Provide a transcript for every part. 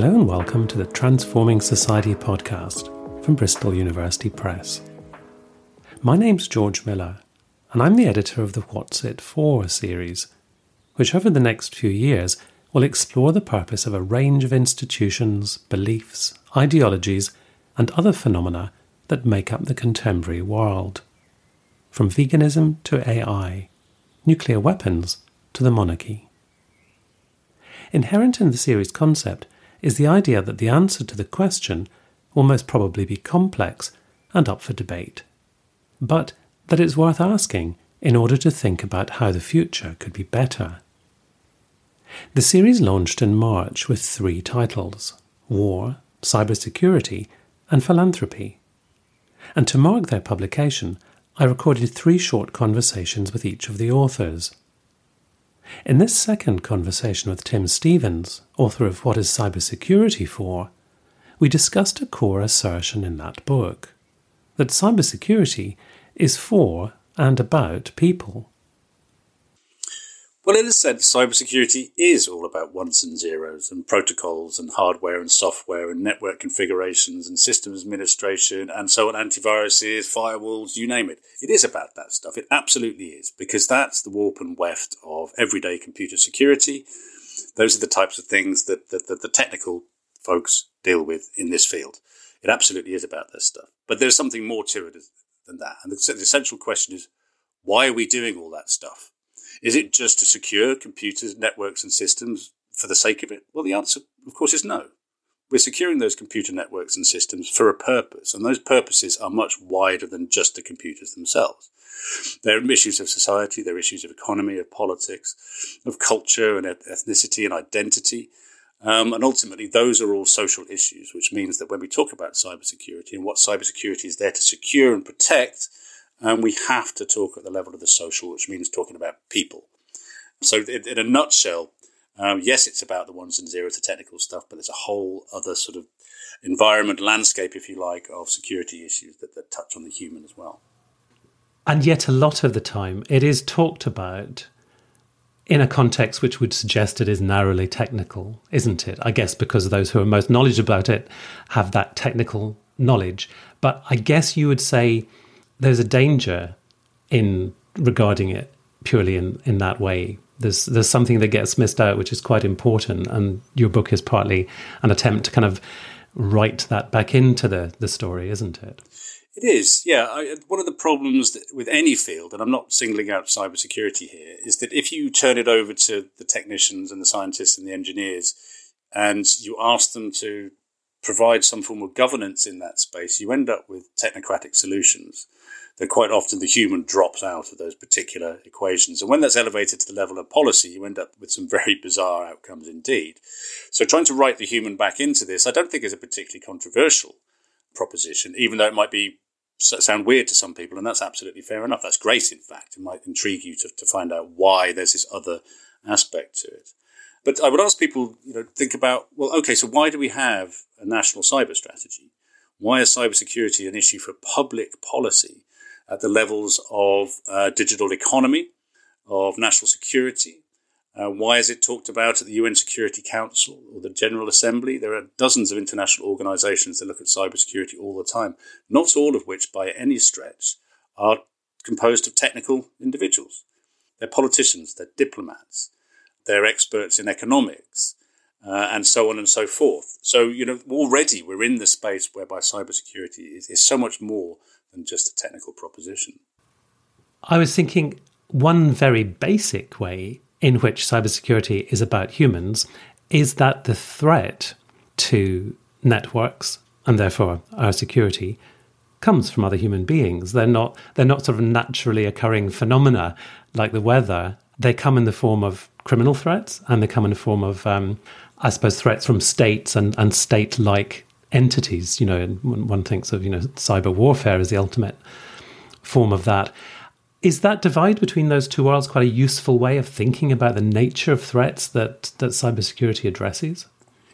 Hello and welcome to the Transforming Society podcast from Bristol University Press. My name's George Miller, and I'm the editor of the What's It For series, which over the next few years will explore the purpose of a range of institutions, beliefs, ideologies, and other phenomena that make up the contemporary world. From veganism to AI, nuclear weapons to the monarchy. Inherent in the series concept is the idea that the answer to the question will most probably be complex and up for debate, but that it's worth asking in order to think about how the future could be better. The series launched in March with three titles War, Cybersecurity, and Philanthropy. And to mark their publication, I recorded three short conversations with each of the authors. In this second conversation with Tim Stevens, author of What is Cybersecurity For, we discussed a core assertion in that book that cybersecurity is for and about people. Well, in a sense, cybersecurity is all about ones and zeros and protocols and hardware and software and network configurations and systems administration and so on, antiviruses, firewalls, you name it. It is about that stuff. It absolutely is, because that's the warp and weft of everyday computer security. Those are the types of things that, that, that the technical folks deal with in this field. It absolutely is about this stuff. But there's something more to it than that. And the essential question is why are we doing all that stuff? Is it just to secure computers, networks, and systems for the sake of it? Well, the answer, of course, is no. We're securing those computer networks and systems for a purpose, and those purposes are much wider than just the computers themselves. They're issues of society, they're issues of economy, of politics, of culture and ethnicity and identity. Um, and ultimately, those are all social issues, which means that when we talk about cybersecurity and what cybersecurity is there to secure and protect, and we have to talk at the level of the social, which means talking about people. So, in, a nutshell, um, yes, it's about the ones and zeros, the technical stuff, but there's a whole other sort of environment, landscape, if you like, of security issues that, that touch on the human as well. And yet, a lot of the time, it is talked about in a context which would suggest it is narrowly technical, isn't it? I guess because those who are most knowledgeable about it have that technical knowledge. But I guess you would say there's a danger in regarding it purely in, in that way. There's there's something that gets missed out, which is quite important, and your book is partly an attempt to kind of write that back into the the story, isn't it? It is, yeah. I, uh, one of the problems with any field, and I'm not singling out cybersecurity here, is that if you turn it over to the technicians and the scientists and the engineers, and you ask them to provide some form of governance in that space, you end up with technocratic solutions that quite often the human drops out of those particular equations. And when that's elevated to the level of policy, you end up with some very bizarre outcomes indeed. So trying to write the human back into this, I don't think is a particularly controversial proposition, even though it might be sound weird to some people, and that's absolutely fair enough. That's great, in fact. It might intrigue you to, to find out why there's this other aspect to it. But I would ask people, you know, think about, well, okay, so why do we have a national cyber strategy? Why is cybersecurity an issue for public policy at the levels of uh, digital economy, of national security? Uh, why is it talked about at the UN Security Council or the General Assembly? There are dozens of international organizations that look at cybersecurity all the time, not all of which, by any stretch, are composed of technical individuals. They're politicians, they're diplomats, they're experts in economics, uh, and so on and so forth. So, you know, already we're in the space whereby cybersecurity is, is so much more than just a technical proposition. I was thinking one very basic way in which cybersecurity is about humans is that the threat to networks and therefore our security comes from other human beings. They're not they're not sort of naturally occurring phenomena like the weather. They come in the form of criminal threats and they come in the form of um, I suppose threats from states and, and state like entities. You know, and one thinks of you know cyber warfare as the ultimate form of that. Is that divide between those two worlds quite a useful way of thinking about the nature of threats that, that cybersecurity addresses?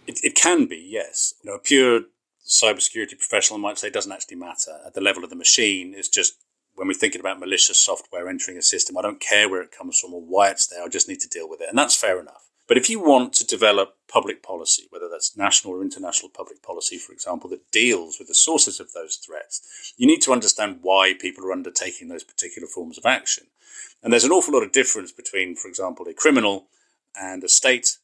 It, it can be, yes. You know, a pure cybersecurity professional might say it doesn't actually matter. At the level of the machine, it's just when we're thinking about malicious software entering a system, I don't care where it comes from or why it's there. I just need to deal with it. And that's fair enough. But if you want to develop public policy, whether that's national or international public policy, for example, that deals with the sources of those threats, you need to understand why people are undertaking those particular forms of action. And there's an awful lot of difference between, for example, a criminal and a state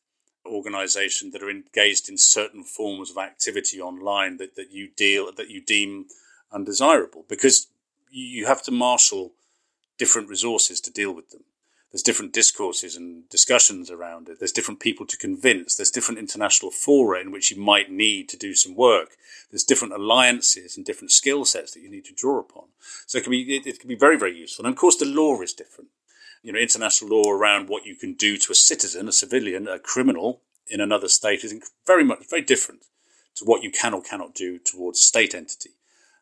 organization that are engaged in certain forms of activity online that, that you deal that you deem undesirable because you have to marshal different resources to deal with them. There's different discourses and discussions around it. There's different people to convince. There's different international fora in which you might need to do some work. There's different alliances and different skill sets that you need to draw upon. So it can be it, it can be very very useful. And of course, the law is different. You know, international law around what you can do to a citizen, a civilian, a criminal in another state is very much very different to what you can or cannot do towards a state entity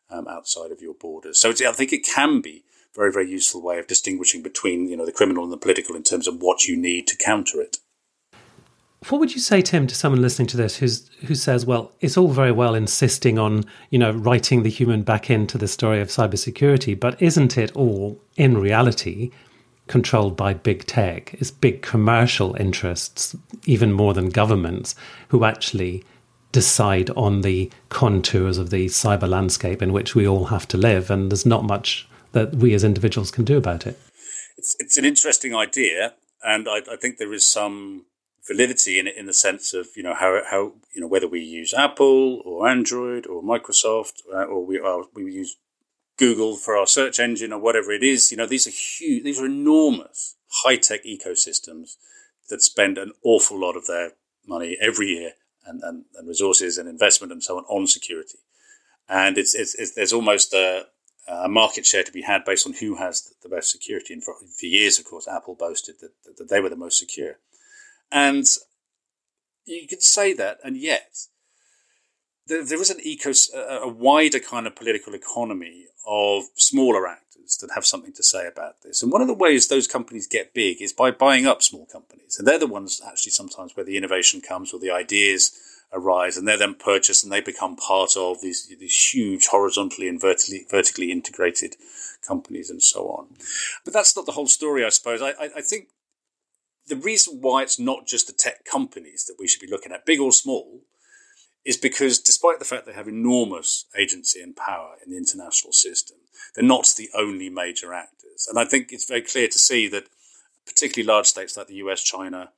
um, outside of your borders. So I think it can be very, very useful way of distinguishing between you know the criminal and the political in terms of what you need to counter it. What would you say, Tim, to someone listening to this who's who says, "Well, it's all very well insisting on you know writing the human back into the story of cybersecurity, but isn't it all in reality controlled by big tech? It's big commercial interests, even more than governments, who actually decide on the contours of the cyber landscape in which we all have to live, and there's not much that we as individuals can do about it. It's, it's an interesting idea, and I, I think there is some validity in it in the sense of you know how how you know whether we use Apple or Android or Microsoft uh, or we are we use Google for our search engine or whatever it is. You know these are huge, these are enormous high tech ecosystems that spend an awful lot of their money every year and, and, and resources and investment and so on on security. And it's, it's, it's there's almost a, a, market share to be had based on who has the best security. And for, for years, of course, Apple boasted that, that they were the most secure. And you could say that, and yet there, there is an ecos, a wider kind of political economy of smaller actors that have something to say about this. And one of the ways those companies get big is by buying up small companies. And they're the ones actually sometimes where the innovation comes or the ideas arise and they're then purchased and they become part of these, these huge horizontally and vertically, vertically integrated companies and so on. But that's not the whole story, I suppose. I, I, I think the reason why it's not just the tech companies that we should be looking at, big or small, is because despite the fact they have enormous agency and power in the international system, they're not the only major actors. And I think it's very clear to see that particularly large states like the US, China,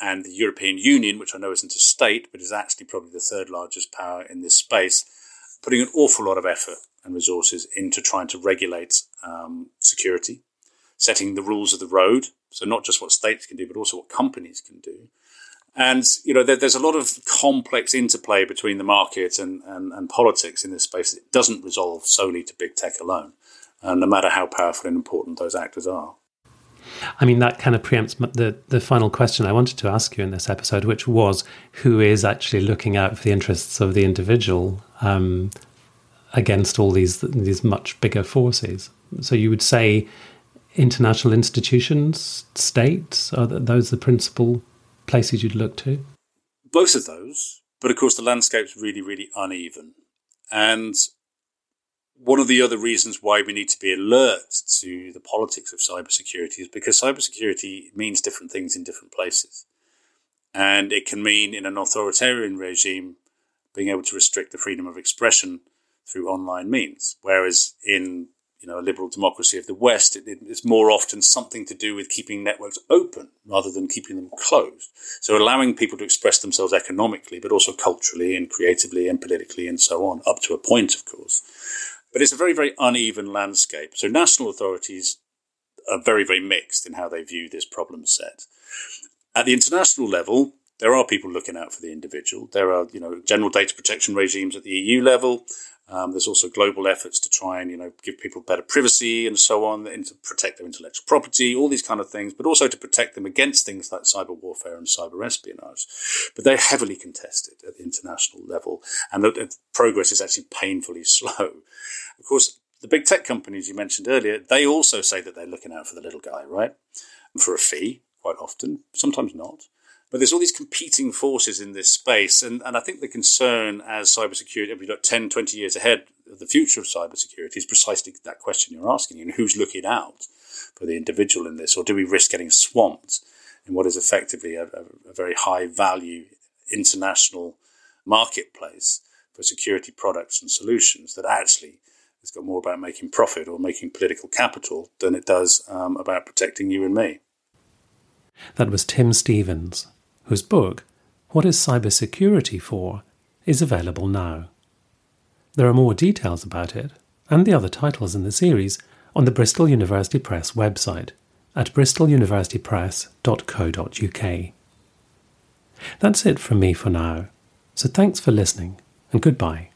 and the European Union, which I know isn't a state, but is actually probably the third largest power in this space, putting an awful lot of effort and resources into trying to regulate um, security, setting the rules of the road. So not just what states can do, but also what companies can do. And you know, there, there's a lot of complex interplay between the market and, and, and politics in this space. It doesn't resolve solely to big tech alone, uh, no matter how powerful and important those actors are. I mean, that kind of preempts the, the final question I wanted to ask you in this episode, which was who is actually looking out for the interests of the individual um, against all these these much bigger forces? So you would say international institutions, states, are those the principal places you'd look to? Both of those, but of course the landscape's really, really uneven. And one of the other reasons why we need to be alert to the politics of cybersecurity is because cybersecurity means different things in different places. And it can mean in an authoritarian regime being able to restrict the freedom of expression through online means, whereas in you know, a liberal democracy of the West, it, it's more often something to do with keeping networks open rather than keeping them closed. So allowing people to express themselves economically, but also culturally and creatively and politically and so on, up to a point, of course. But it's a very, very uneven landscape. So national authorities are very, very mixed in how they view this problem set. At the international level, there are people looking out for the individual. There are, you know, general data protection regimes at the EU level. Um, there's also global efforts to try and you know give people better privacy and so on, and to protect their intellectual property, all these kind of things, but also to protect them against things like cyber warfare and cyber espionage. But they're heavily contested at the international level, and the, the progress is actually painfully slow. Of course, the big tech companies you mentioned earlier, they also say that they're looking out for the little guy, right? For a fee, quite often, sometimes not. But there's all these competing forces in this space. And, and I think the concern as cybersecurity, if we look 10, 20 years ahead the future of cybersecurity, is precisely that question you're asking. Know, who's looking out for the individual in this? Or do we risk getting swamped in what is effectively a, a very high value international marketplace for security products and solutions that actually has got more about making profit or making political capital than it does um, about protecting you and me. That was Tim Stevens, whose book, What is Cybersecurity For? is available now. There are more details about it and the other titles in the series on the Bristol University Press website at bristoluniversitypress.co.uk. That's it from me for now, so thanks for listening and goodbye.